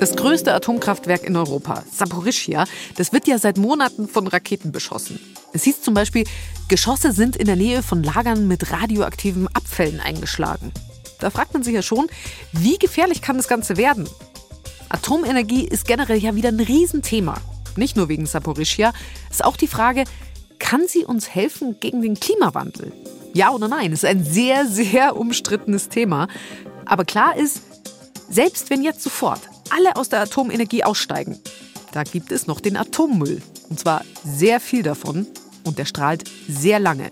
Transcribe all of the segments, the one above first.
Das größte Atomkraftwerk in Europa, Saporischia, das wird ja seit Monaten von Raketen beschossen. Es hieß zum Beispiel, Geschosse sind in der Nähe von Lagern mit radioaktiven Abfällen eingeschlagen. Da fragt man sich ja schon, wie gefährlich kann das Ganze werden? Atomenergie ist generell ja wieder ein Riesenthema. Nicht nur wegen Saporischia, ist auch die Frage, kann sie uns helfen gegen den Klimawandel? Ja oder nein, ist ein sehr, sehr umstrittenes Thema. Aber klar ist, selbst wenn jetzt sofort alle aus der Atomenergie aussteigen, da gibt es noch den Atommüll. Und zwar sehr viel davon. Und der strahlt sehr lange.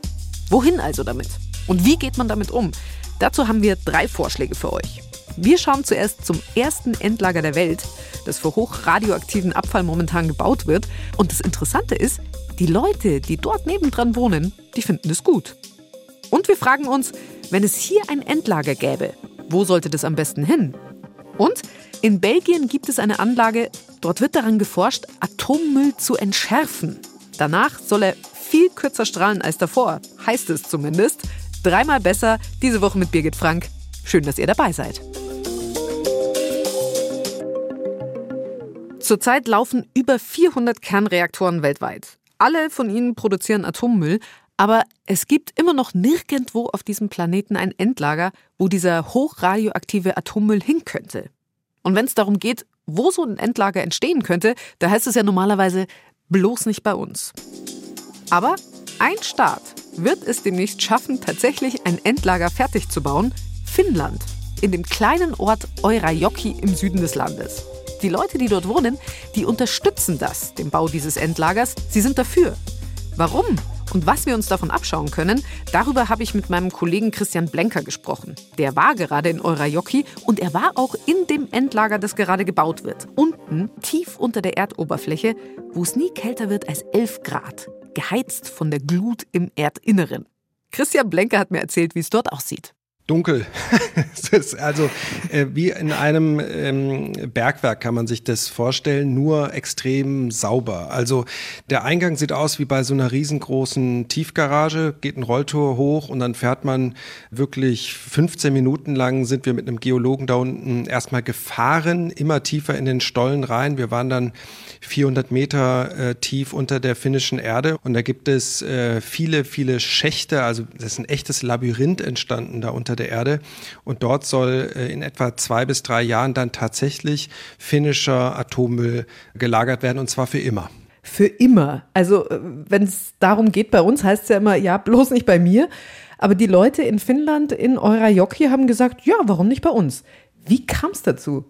Wohin also damit? Und wie geht man damit um? Dazu haben wir drei Vorschläge für euch. Wir schauen zuerst zum ersten Endlager der Welt, das für hochradioaktiven Abfall momentan gebaut wird. Und das Interessante ist, die Leute, die dort nebendran wohnen, die finden es gut. Und wir fragen uns, wenn es hier ein Endlager gäbe, wo sollte das am besten hin? Und in Belgien gibt es eine Anlage, dort wird daran geforscht, Atommüll zu entschärfen. Danach soll er viel kürzer strahlen als davor, heißt es zumindest. Dreimal besser diese Woche mit Birgit Frank. Schön, dass ihr dabei seid. Zurzeit laufen über 400 Kernreaktoren weltweit. Alle von ihnen produzieren Atommüll, aber es gibt immer noch nirgendwo auf diesem Planeten ein Endlager, wo dieser hochradioaktive Atommüll hin könnte. Und wenn es darum geht, wo so ein Endlager entstehen könnte, da heißt es ja normalerweise bloß nicht bei uns. Aber ein Staat wird es demnächst schaffen, tatsächlich ein Endlager fertig zu bauen. Finnland, in dem kleinen Ort Eurajoki im Süden des Landes. Die Leute, die dort wohnen, die unterstützen das, den Bau dieses Endlagers. Sie sind dafür. Warum? Und was wir uns davon abschauen können, darüber habe ich mit meinem Kollegen Christian Blenker gesprochen. Der war gerade in Eurajoki und er war auch in dem Endlager, das gerade gebaut wird. Unten, tief unter der Erdoberfläche, wo es nie kälter wird als 11 Grad. Geheizt von der Glut im Erdinneren. Christian Blenker hat mir erzählt, wie es dort aussieht dunkel. es ist also äh, wie in einem ähm, Bergwerk kann man sich das vorstellen, nur extrem sauber. Also der Eingang sieht aus wie bei so einer riesengroßen Tiefgarage, geht ein Rolltor hoch und dann fährt man wirklich 15 Minuten lang sind wir mit einem Geologen da unten erstmal gefahren, immer tiefer in den Stollen rein. Wir waren dann 400 Meter äh, tief unter der finnischen Erde und da gibt es äh, viele, viele Schächte, also das ist ein echtes Labyrinth entstanden da unter der Erde. Und dort soll äh, in etwa zwei bis drei Jahren dann tatsächlich finnischer Atommüll gelagert werden und zwar für immer. Für immer. Also äh, wenn es darum geht, bei uns heißt es ja immer, ja, bloß nicht bei mir. Aber die Leute in Finnland, in Eurajoki, haben gesagt, ja, warum nicht bei uns? Wie kam es dazu?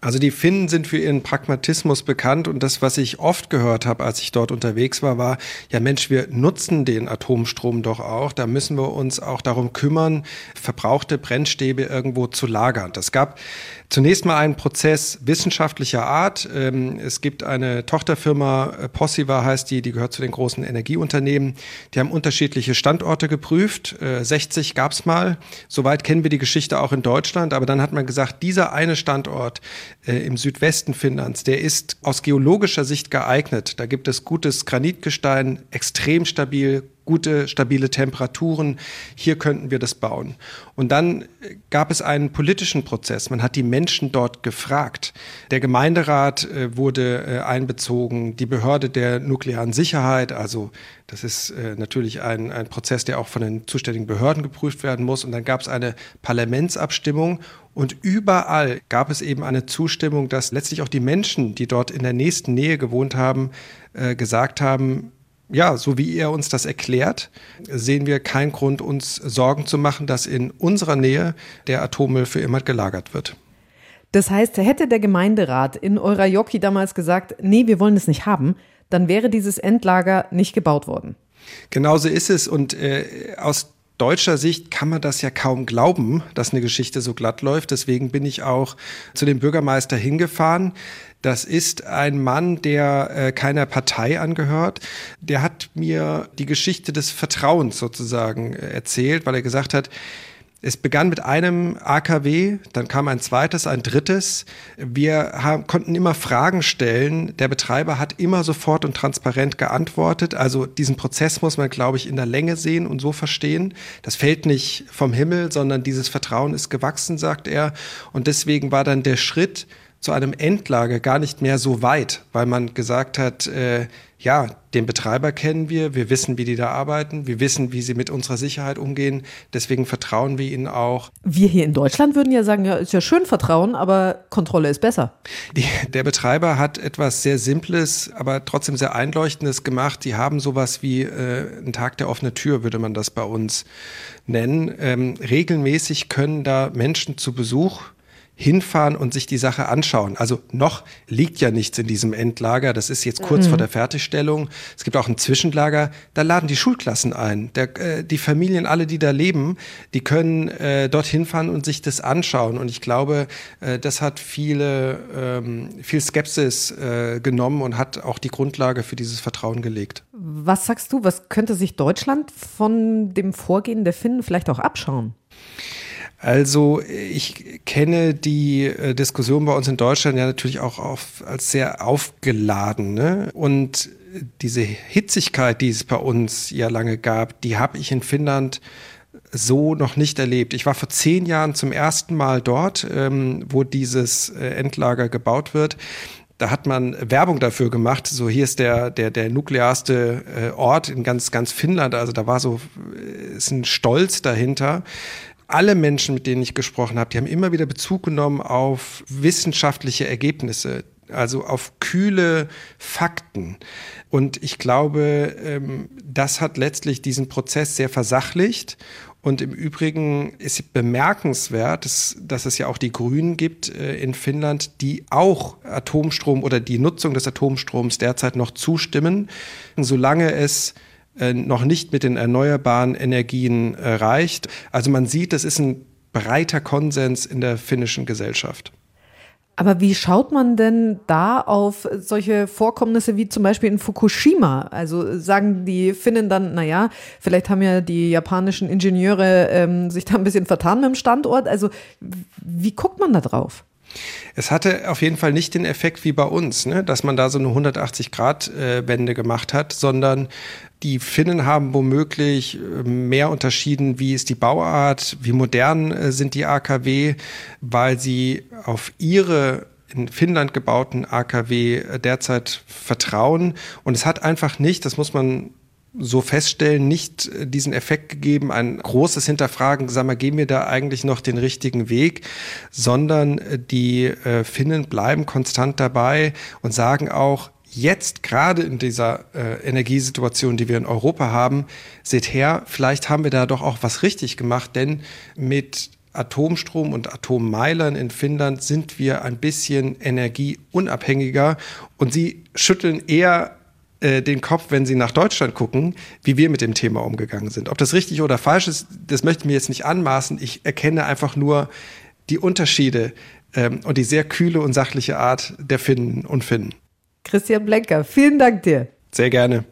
Also die Finnen sind für ihren Pragmatismus bekannt und das, was ich oft gehört habe, als ich dort unterwegs war, war, ja Mensch, wir nutzen den Atomstrom doch auch, da müssen wir uns auch darum kümmern, verbrauchte Brennstäbe irgendwo zu lagern. Das gab zunächst mal einen Prozess wissenschaftlicher Art. Ähm, es gibt eine Tochterfirma, äh, Possiva heißt die, die gehört zu den großen Energieunternehmen. Die haben unterschiedliche Standorte geprüft. 60 gab es mal. Soweit kennen wir die Geschichte auch in Deutschland. Aber dann hat man gesagt, dieser eine Standort, äh, im Südwesten Finnlands, der ist aus geologischer Sicht geeignet. Da gibt es gutes Granitgestein, extrem stabil, gute, stabile Temperaturen. Hier könnten wir das bauen. Und dann gab es einen politischen Prozess. Man hat die Menschen dort gefragt. Der Gemeinderat äh, wurde äh, einbezogen, die Behörde der nuklearen Sicherheit, also das ist äh, natürlich ein, ein Prozess, der auch von den zuständigen Behörden geprüft werden muss. Und dann gab es eine Parlamentsabstimmung und überall gab es eben eine Zustimmung, dass letztlich auch die Menschen, die dort in der nächsten Nähe gewohnt haben, gesagt haben, ja, so wie ihr uns das erklärt, sehen wir keinen Grund, uns Sorgen zu machen, dass in unserer Nähe der Atommüll für immer gelagert wird. Das heißt, hätte der Gemeinderat in Eurajoki damals gesagt, nee, wir wollen es nicht haben, dann wäre dieses Endlager nicht gebaut worden. Genauso ist es. Und äh, aus deutscher Sicht kann man das ja kaum glauben, dass eine Geschichte so glatt läuft. Deswegen bin ich auch zu dem Bürgermeister hingefahren. Das ist ein Mann, der äh, keiner Partei angehört. Der hat mir die Geschichte des Vertrauens sozusagen äh, erzählt, weil er gesagt hat, es begann mit einem AKW, dann kam ein zweites, ein drittes. Wir haben, konnten immer Fragen stellen. Der Betreiber hat immer sofort und transparent geantwortet. Also diesen Prozess muss man, glaube ich, in der Länge sehen und so verstehen. Das fällt nicht vom Himmel, sondern dieses Vertrauen ist gewachsen, sagt er. Und deswegen war dann der Schritt, zu einem Endlager gar nicht mehr so weit, weil man gesagt hat, äh, ja, den Betreiber kennen wir, wir wissen, wie die da arbeiten, wir wissen, wie sie mit unserer Sicherheit umgehen, deswegen vertrauen wir ihnen auch. Wir hier in Deutschland würden ja sagen, ja, ist ja schön Vertrauen, aber Kontrolle ist besser. Die, der Betreiber hat etwas sehr Simples, aber trotzdem sehr Einleuchtendes gemacht. Die haben sowas wie äh, einen Tag der offenen Tür, würde man das bei uns nennen. Ähm, regelmäßig können da Menschen zu Besuch hinfahren und sich die Sache anschauen. Also noch liegt ja nichts in diesem Endlager. Das ist jetzt kurz mhm. vor der Fertigstellung. Es gibt auch ein Zwischenlager. Da laden die Schulklassen ein. Der, äh, die Familien, alle, die da leben, die können äh, dorthin fahren und sich das anschauen. Und ich glaube, äh, das hat viele, ähm, viel Skepsis äh, genommen und hat auch die Grundlage für dieses Vertrauen gelegt. Was sagst du, was könnte sich Deutschland von dem Vorgehen der Finnen vielleicht auch abschauen? Also ich kenne die äh, Diskussion bei uns in Deutschland ja natürlich auch auf, als sehr aufgeladen. Ne? Und diese Hitzigkeit, die es bei uns ja lange gab, die habe ich in Finnland so noch nicht erlebt. Ich war vor zehn Jahren zum ersten Mal dort, ähm, wo dieses äh, Endlager gebaut wird da hat man Werbung dafür gemacht. So hier ist der der der nuklearste äh, Ort in ganz ganz Finnland. Also da war so ist ein Stolz dahinter alle Menschen, mit denen ich gesprochen habe, die haben immer wieder Bezug genommen auf wissenschaftliche Ergebnisse, also auf kühle Fakten. Und ich glaube, ähm, das hat letztlich diesen Prozess sehr versachlicht. Und im Übrigen ist bemerkenswert, dass, dass es ja auch die Grünen gibt äh, in Finnland, die auch Atomstrom oder die Nutzung des Atomstroms derzeit noch zustimmen, solange es äh, noch nicht mit den erneuerbaren Energien äh, reicht. Also man sieht, das ist ein breiter Konsens in der finnischen Gesellschaft. Aber wie schaut man denn da auf solche Vorkommnisse wie zum Beispiel in Fukushima? Also sagen die Finnen dann, naja, vielleicht haben ja die japanischen Ingenieure ähm, sich da ein bisschen vertan mit dem Standort. Also wie guckt man da drauf? Es hatte auf jeden Fall nicht den Effekt wie bei uns, ne, dass man da so eine 180-Grad-Wende äh, gemacht hat, sondern die Finnen haben womöglich äh, mehr unterschieden, wie ist die Bauart, wie modern äh, sind die AKW, weil sie auf ihre in Finnland gebauten AKW derzeit vertrauen. Und es hat einfach nicht, das muss man so feststellen, nicht äh, diesen Effekt gegeben, ein großes Hinterfragen, sag mal, gehen wir da eigentlich noch den richtigen Weg, sondern äh, die äh, Finnen bleiben konstant dabei und sagen auch, jetzt gerade in dieser äh, Energiesituation, die wir in Europa haben, seht her, vielleicht haben wir da doch auch was richtig gemacht, denn mit Atomstrom und Atommeilern in Finnland sind wir ein bisschen energieunabhängiger und sie schütteln eher äh, den Kopf, wenn sie nach Deutschland gucken, wie wir mit dem Thema umgegangen sind. Ob das richtig oder falsch ist, das möchte ich mir jetzt nicht anmaßen. Ich erkenne einfach nur die Unterschiede ähm, und die sehr kühle und sachliche Art der Finnen und Finnen. Christian Blenker, vielen Dank dir. Sehr gerne.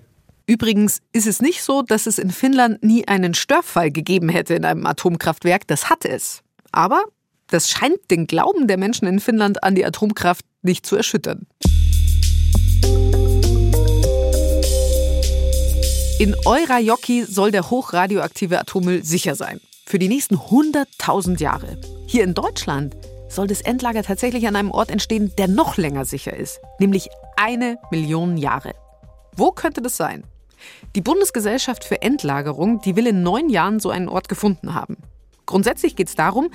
Übrigens ist es nicht so, dass es in Finnland nie einen Störfall gegeben hätte in einem Atomkraftwerk. Das hat es. Aber das scheint den Glauben der Menschen in Finnland an die Atomkraft nicht zu erschüttern. In Eurajoki soll der hochradioaktive Atommüll sicher sein. Für die nächsten 100.000 Jahre. Hier in Deutschland soll das Endlager tatsächlich an einem Ort entstehen, der noch länger sicher ist. Nämlich eine Million Jahre. Wo könnte das sein? Die Bundesgesellschaft für Endlagerung, die will in neun Jahren so einen Ort gefunden haben. Grundsätzlich geht es darum,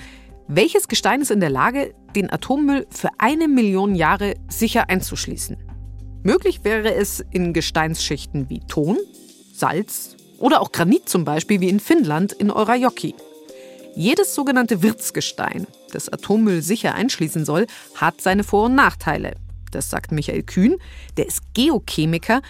welches Gestein ist in der Lage, den Atommüll für eine Million Jahre sicher einzuschließen. Möglich wäre es in Gesteinsschichten wie Ton, Salz oder auch Granit zum Beispiel wie in Finnland in Eurajoki. Jedes sogenannte Wirtsgestein, das Atommüll sicher einschließen soll, hat seine Vor- und Nachteile. Das sagt Michael Kühn, der ist Geochemiker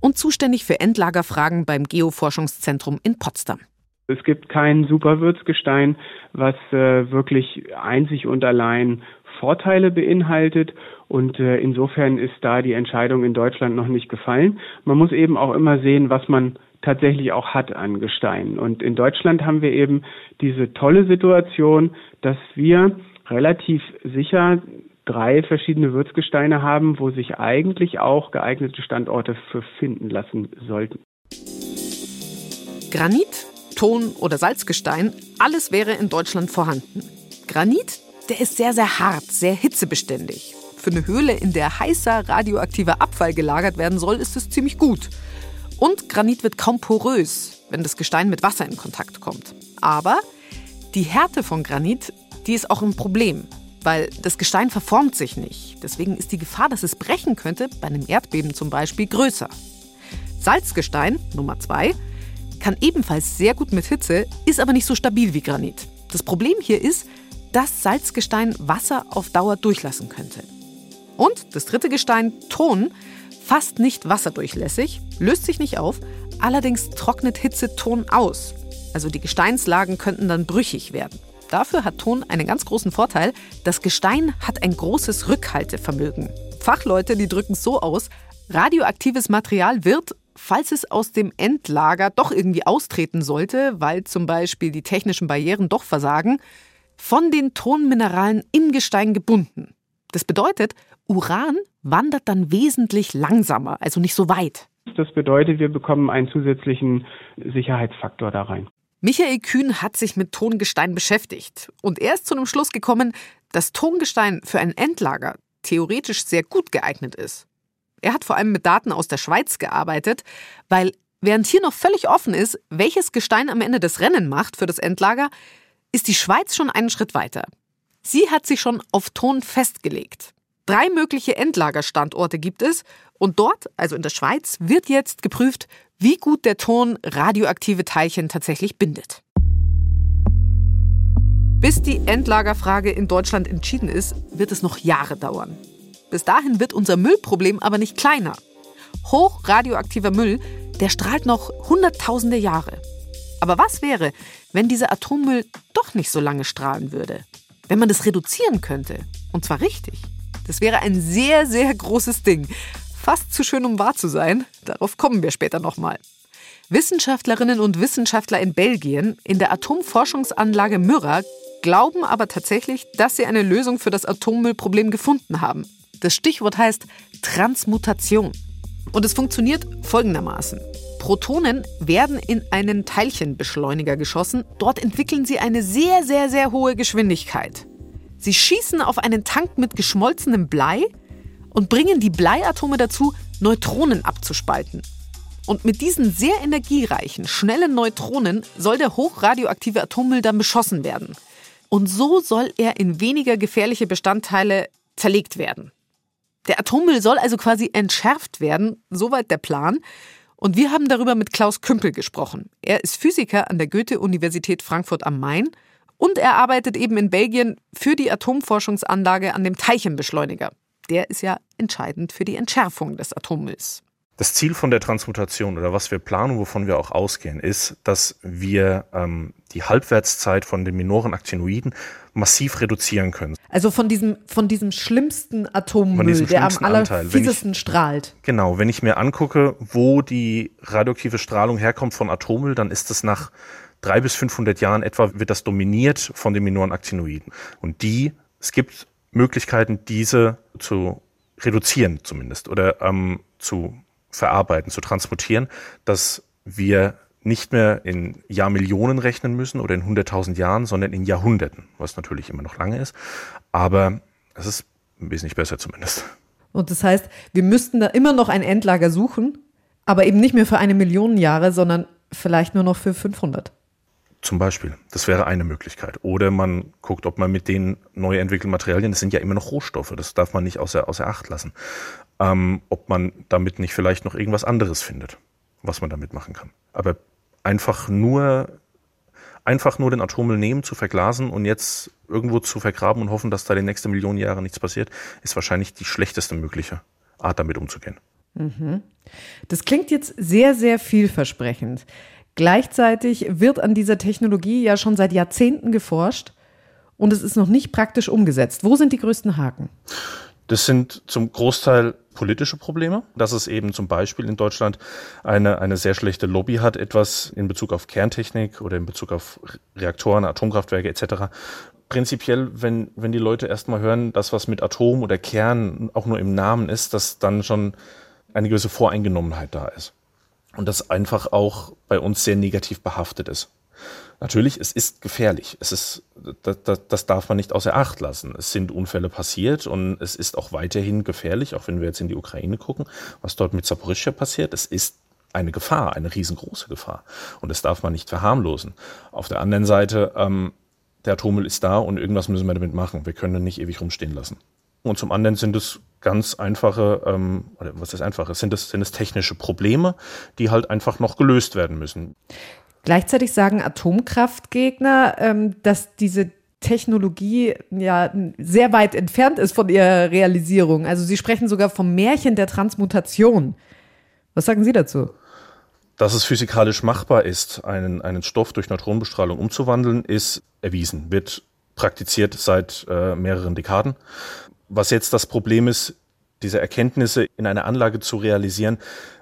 und zuständig für Endlagerfragen beim Geoforschungszentrum in Potsdam. Es gibt kein Superwürzgestein, was äh, wirklich einzig und allein Vorteile beinhaltet. Und äh, insofern ist da die Entscheidung in Deutschland noch nicht gefallen. Man muss eben auch immer sehen, was man tatsächlich auch hat an Gesteinen. Und in Deutschland haben wir eben diese tolle Situation, dass wir relativ sicher drei verschiedene Würzgesteine haben, wo sich eigentlich auch geeignete Standorte für finden lassen sollten. Granit, Ton oder Salzgestein, alles wäre in Deutschland vorhanden. Granit der ist sehr, sehr hart, sehr hitzebeständig. Für eine Höhle, in der heißer radioaktiver Abfall gelagert werden soll, ist es ziemlich gut. Und Granit wird kaum porös, wenn das Gestein mit Wasser in Kontakt kommt. Aber die Härte von Granit, die ist auch ein Problem, weil das Gestein verformt sich nicht. Deswegen ist die Gefahr, dass es brechen könnte, bei einem Erdbeben zum Beispiel, größer. Salzgestein, Nummer zwei, kann ebenfalls sehr gut mit Hitze, ist aber nicht so stabil wie Granit. Das Problem hier ist, dass Salzgestein Wasser auf Dauer durchlassen könnte. Und das dritte Gestein, Ton, fast nicht wasserdurchlässig, löst sich nicht auf, allerdings trocknet Hitze Ton aus. Also die Gesteinslagen könnten dann brüchig werden. Dafür hat Ton einen ganz großen Vorteil. Das Gestein hat ein großes Rückhaltevermögen. Fachleute, die drücken es so aus, radioaktives Material wird, falls es aus dem Endlager doch irgendwie austreten sollte, weil zum Beispiel die technischen Barrieren doch versagen, von den Tonmineralen im Gestein gebunden. Das bedeutet, Uran wandert dann wesentlich langsamer, also nicht so weit. Das bedeutet, wir bekommen einen zusätzlichen Sicherheitsfaktor da rein. Michael Kühn hat sich mit Tongestein beschäftigt und er ist zu dem Schluss gekommen, dass Tongestein für ein Endlager theoretisch sehr gut geeignet ist. Er hat vor allem mit Daten aus der Schweiz gearbeitet, weil während hier noch völlig offen ist, welches Gestein am Ende das Rennen macht für das Endlager, ist die Schweiz schon einen Schritt weiter. Sie hat sich schon auf Ton festgelegt. Drei mögliche Endlagerstandorte gibt es und dort, also in der Schweiz, wird jetzt geprüft, wie gut der Ton radioaktive Teilchen tatsächlich bindet. Bis die Endlagerfrage in Deutschland entschieden ist, wird es noch Jahre dauern. Bis dahin wird unser Müllproblem aber nicht kleiner. Hochradioaktiver Müll, der strahlt noch Hunderttausende Jahre. Aber was wäre, wenn dieser Atommüll doch nicht so lange strahlen würde? Wenn man das reduzieren könnte? Und zwar richtig. Das wäre ein sehr, sehr großes Ding. Fast zu schön, um wahr zu sein. Darauf kommen wir später nochmal. Wissenschaftlerinnen und Wissenschaftler in Belgien in der Atomforschungsanlage Myrrha glauben aber tatsächlich, dass sie eine Lösung für das Atommüllproblem gefunden haben. Das Stichwort heißt Transmutation. Und es funktioniert folgendermaßen. Protonen werden in einen Teilchenbeschleuniger geschossen. Dort entwickeln sie eine sehr, sehr, sehr hohe Geschwindigkeit. Sie schießen auf einen Tank mit geschmolzenem Blei und bringen die Bleiatome dazu, Neutronen abzuspalten. Und mit diesen sehr energiereichen, schnellen Neutronen soll der hochradioaktive Atommüll dann beschossen werden. Und so soll er in weniger gefährliche Bestandteile zerlegt werden. Der Atommüll soll also quasi entschärft werden, soweit der Plan. Und wir haben darüber mit Klaus Kümpel gesprochen. Er ist Physiker an der Goethe-Universität Frankfurt am Main und er arbeitet eben in Belgien für die Atomforschungsanlage an dem Teilchenbeschleuniger der ist ja entscheidend für die Entschärfung des Atommülls. Das Ziel von der Transmutation oder was wir planen, wovon wir auch ausgehen, ist, dass wir ähm, die Halbwertszeit von den minoren Aktinoiden massiv reduzieren können. Also von diesem, von diesem schlimmsten Atommüll, diesem der am allerfiesesten strahlt. Genau, wenn ich mir angucke, wo die radioaktive Strahlung herkommt von Atommüll, dann ist es nach drei bis 500 Jahren etwa, wird das dominiert von den minoren Aktinoiden. Und die, es gibt Möglichkeiten, diese zu reduzieren zumindest oder ähm, zu verarbeiten, zu transportieren, dass wir nicht mehr in Jahrmillionen rechnen müssen oder in 100.000 Jahren, sondern in Jahrhunderten, was natürlich immer noch lange ist. Aber es ist nicht besser zumindest. Und das heißt, wir müssten da immer noch ein Endlager suchen, aber eben nicht mehr für eine Million Jahre, sondern vielleicht nur noch für 500. Zum Beispiel. Das wäre eine Möglichkeit. Oder man guckt, ob man mit den neu entwickelten Materialien, das sind ja immer noch Rohstoffe, das darf man nicht außer, außer Acht lassen, ähm, ob man damit nicht vielleicht noch irgendwas anderes findet, was man damit machen kann. Aber einfach nur, einfach nur den Atommüll nehmen, zu verglasen und jetzt irgendwo zu vergraben und hoffen, dass da die nächsten Millionen Jahre nichts passiert, ist wahrscheinlich die schlechteste mögliche Art, damit umzugehen. Mhm. Das klingt jetzt sehr, sehr vielversprechend. Gleichzeitig wird an dieser Technologie ja schon seit Jahrzehnten geforscht und es ist noch nicht praktisch umgesetzt. Wo sind die größten Haken? Das sind zum Großteil politische Probleme, dass es eben zum Beispiel in Deutschland eine, eine sehr schlechte Lobby hat, etwas in Bezug auf Kerntechnik oder in Bezug auf Reaktoren, Atomkraftwerke etc. Prinzipiell, wenn, wenn die Leute erstmal hören, dass was mit Atom oder Kern auch nur im Namen ist, dass dann schon eine gewisse Voreingenommenheit da ist und das einfach auch bei uns sehr negativ behaftet ist. Natürlich, es ist gefährlich. Es ist, das, das, darf man nicht außer Acht lassen. Es sind Unfälle passiert und es ist auch weiterhin gefährlich, auch wenn wir jetzt in die Ukraine gucken, was dort mit Saporischschja passiert. Es ist eine Gefahr, eine riesengroße Gefahr. Und das darf man nicht verharmlosen. Auf der anderen Seite, ähm, der Atommüll ist da und irgendwas müssen wir damit machen. Wir können ihn nicht ewig rumstehen lassen. Und zum anderen sind es ganz einfache, ähm, oder was ist einfache, sind es, sind es technische Probleme, die halt einfach noch gelöst werden müssen. Gleichzeitig sagen Atomkraftgegner, ähm, dass diese Technologie ja sehr weit entfernt ist von ihrer Realisierung. Also sie sprechen sogar vom Märchen der Transmutation. Was sagen Sie dazu? Dass es physikalisch machbar ist, einen, einen Stoff durch Neutronenbestrahlung umzuwandeln, ist erwiesen, wird praktiziert seit äh, mehreren Dekaden. Was jetzt das Problem ist, diese Erkenntnisse in einer Anlage zu realisieren,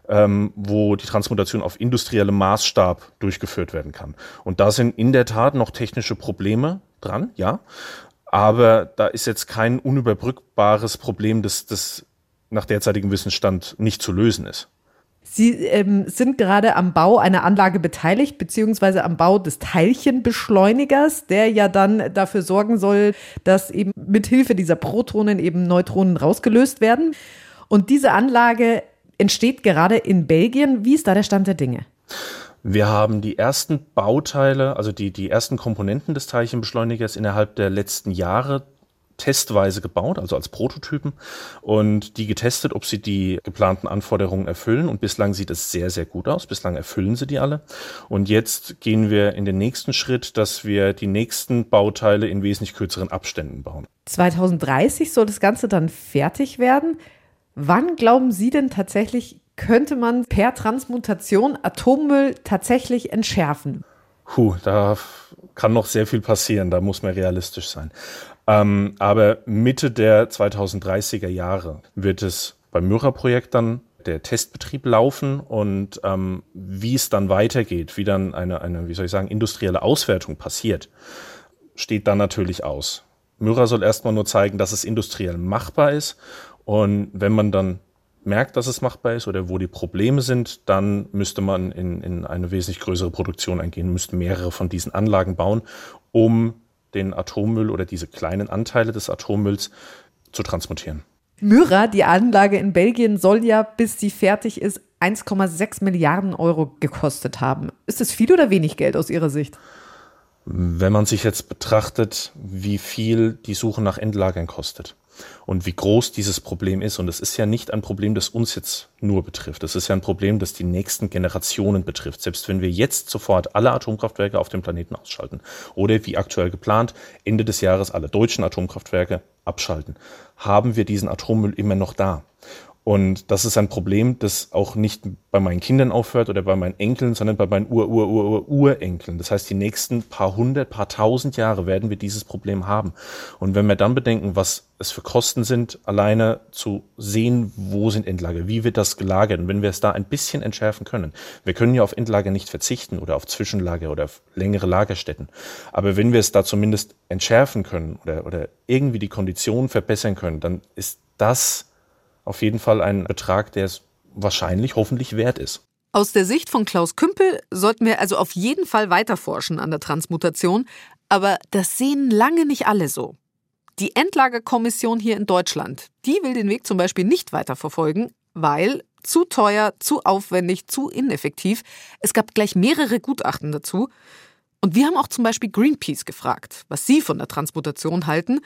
ähm, wo die Transmutation auf industriellem Maßstab durchgeführt werden kann. Und da sind in der Tat noch technische Probleme dran, ja. Aber da ist jetzt kein unüberbrückbares Problem, das, das nach derzeitigem Wissensstand nicht zu lösen ist. Sie ähm, sind gerade am Bau einer Anlage beteiligt, beziehungsweise am Bau des Teilchenbeschleunigers, der ja dann dafür sorgen soll, dass eben mit Hilfe dieser Protonen eben Neutronen rausgelöst werden. Und diese Anlage entsteht gerade in Belgien. Wie ist da der Stand der Dinge? Wir haben die ersten Bauteile, also die, die ersten Komponenten des Teilchenbeschleunigers innerhalb der letzten Jahre testweise gebaut, also als Prototypen und die getestet, ob sie die geplanten Anforderungen erfüllen. Und bislang sieht es sehr, sehr gut aus. Bislang erfüllen sie die alle. Und jetzt gehen wir in den nächsten Schritt, dass wir die nächsten Bauteile in wesentlich kürzeren Abständen bauen. 2030 soll das Ganze dann fertig werden. Wann glauben Sie denn tatsächlich, könnte man per Transmutation Atommüll tatsächlich entschärfen? Puh, da kann noch sehr viel passieren, da muss man realistisch sein. Ähm, aber Mitte der 2030er Jahre wird es beim Myra-Projekt dann der Testbetrieb laufen und ähm, wie es dann weitergeht, wie dann eine, eine, wie soll ich sagen, industrielle Auswertung passiert, steht dann natürlich aus. Myra soll erstmal nur zeigen, dass es industriell machbar ist und wenn man dann merkt, dass es machbar ist oder wo die Probleme sind, dann müsste man in, in eine wesentlich größere Produktion eingehen, müsste mehrere von diesen Anlagen bauen, um den Atommüll oder diese kleinen Anteile des Atommülls zu transmutieren. Myra, die Anlage in Belgien, soll ja, bis sie fertig ist, 1,6 Milliarden Euro gekostet haben. Ist das viel oder wenig Geld aus Ihrer Sicht? Wenn man sich jetzt betrachtet, wie viel die Suche nach Endlagern kostet und wie groß dieses Problem ist. Und es ist ja nicht ein Problem, das uns jetzt nur betrifft. Es ist ja ein Problem, das die nächsten Generationen betrifft. Selbst wenn wir jetzt sofort alle Atomkraftwerke auf dem Planeten ausschalten oder wie aktuell geplant, Ende des Jahres alle deutschen Atomkraftwerke abschalten, haben wir diesen Atommüll immer noch da. Und das ist ein Problem, das auch nicht bei meinen Kindern aufhört oder bei meinen Enkeln, sondern bei meinen Ur-Ur-Ur-Urenkeln. Das heißt, die nächsten paar hundert, paar tausend Jahre werden wir dieses Problem haben. Und wenn wir dann bedenken, was es für Kosten sind, alleine zu sehen, wo sind Endlager, wie wird das gelagert und wenn wir es da ein bisschen entschärfen können. Wir können ja auf Endlager nicht verzichten oder auf Zwischenlager oder auf längere Lagerstätten. Aber wenn wir es da zumindest entschärfen können oder, oder irgendwie die Konditionen verbessern können, dann ist das auf jeden Fall ein Betrag, der es wahrscheinlich, hoffentlich wert ist. Aus der Sicht von Klaus Kümpel sollten wir also auf jeden Fall weiter forschen an der Transmutation, aber das sehen lange nicht alle so. Die Endlagerkommission hier in Deutschland, die will den Weg zum Beispiel nicht weiter verfolgen, weil zu teuer, zu aufwendig, zu ineffektiv. Es gab gleich mehrere Gutachten dazu. Und wir haben auch zum Beispiel Greenpeace gefragt, was sie von der Transmutation halten.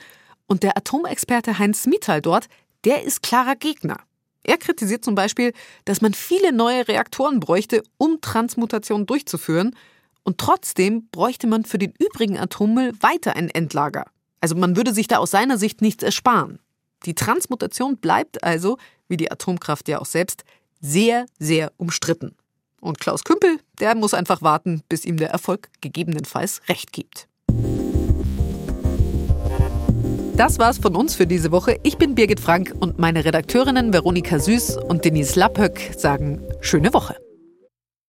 Und der Atomexperte Heinz Mittal dort, der ist klarer Gegner. Er kritisiert zum Beispiel, dass man viele neue Reaktoren bräuchte, um Transmutation durchzuführen, und trotzdem bräuchte man für den übrigen Atommüll weiter ein Endlager. Also man würde sich da aus seiner Sicht nichts ersparen. Die Transmutation bleibt also, wie die Atomkraft ja auch selbst, sehr, sehr umstritten. Und Klaus Kümpel, der muss einfach warten, bis ihm der Erfolg gegebenenfalls recht gibt. Das war's von uns für diese Woche. Ich bin Birgit Frank und meine Redakteurinnen Veronika Süß und Denise Lapphöck sagen schöne Woche.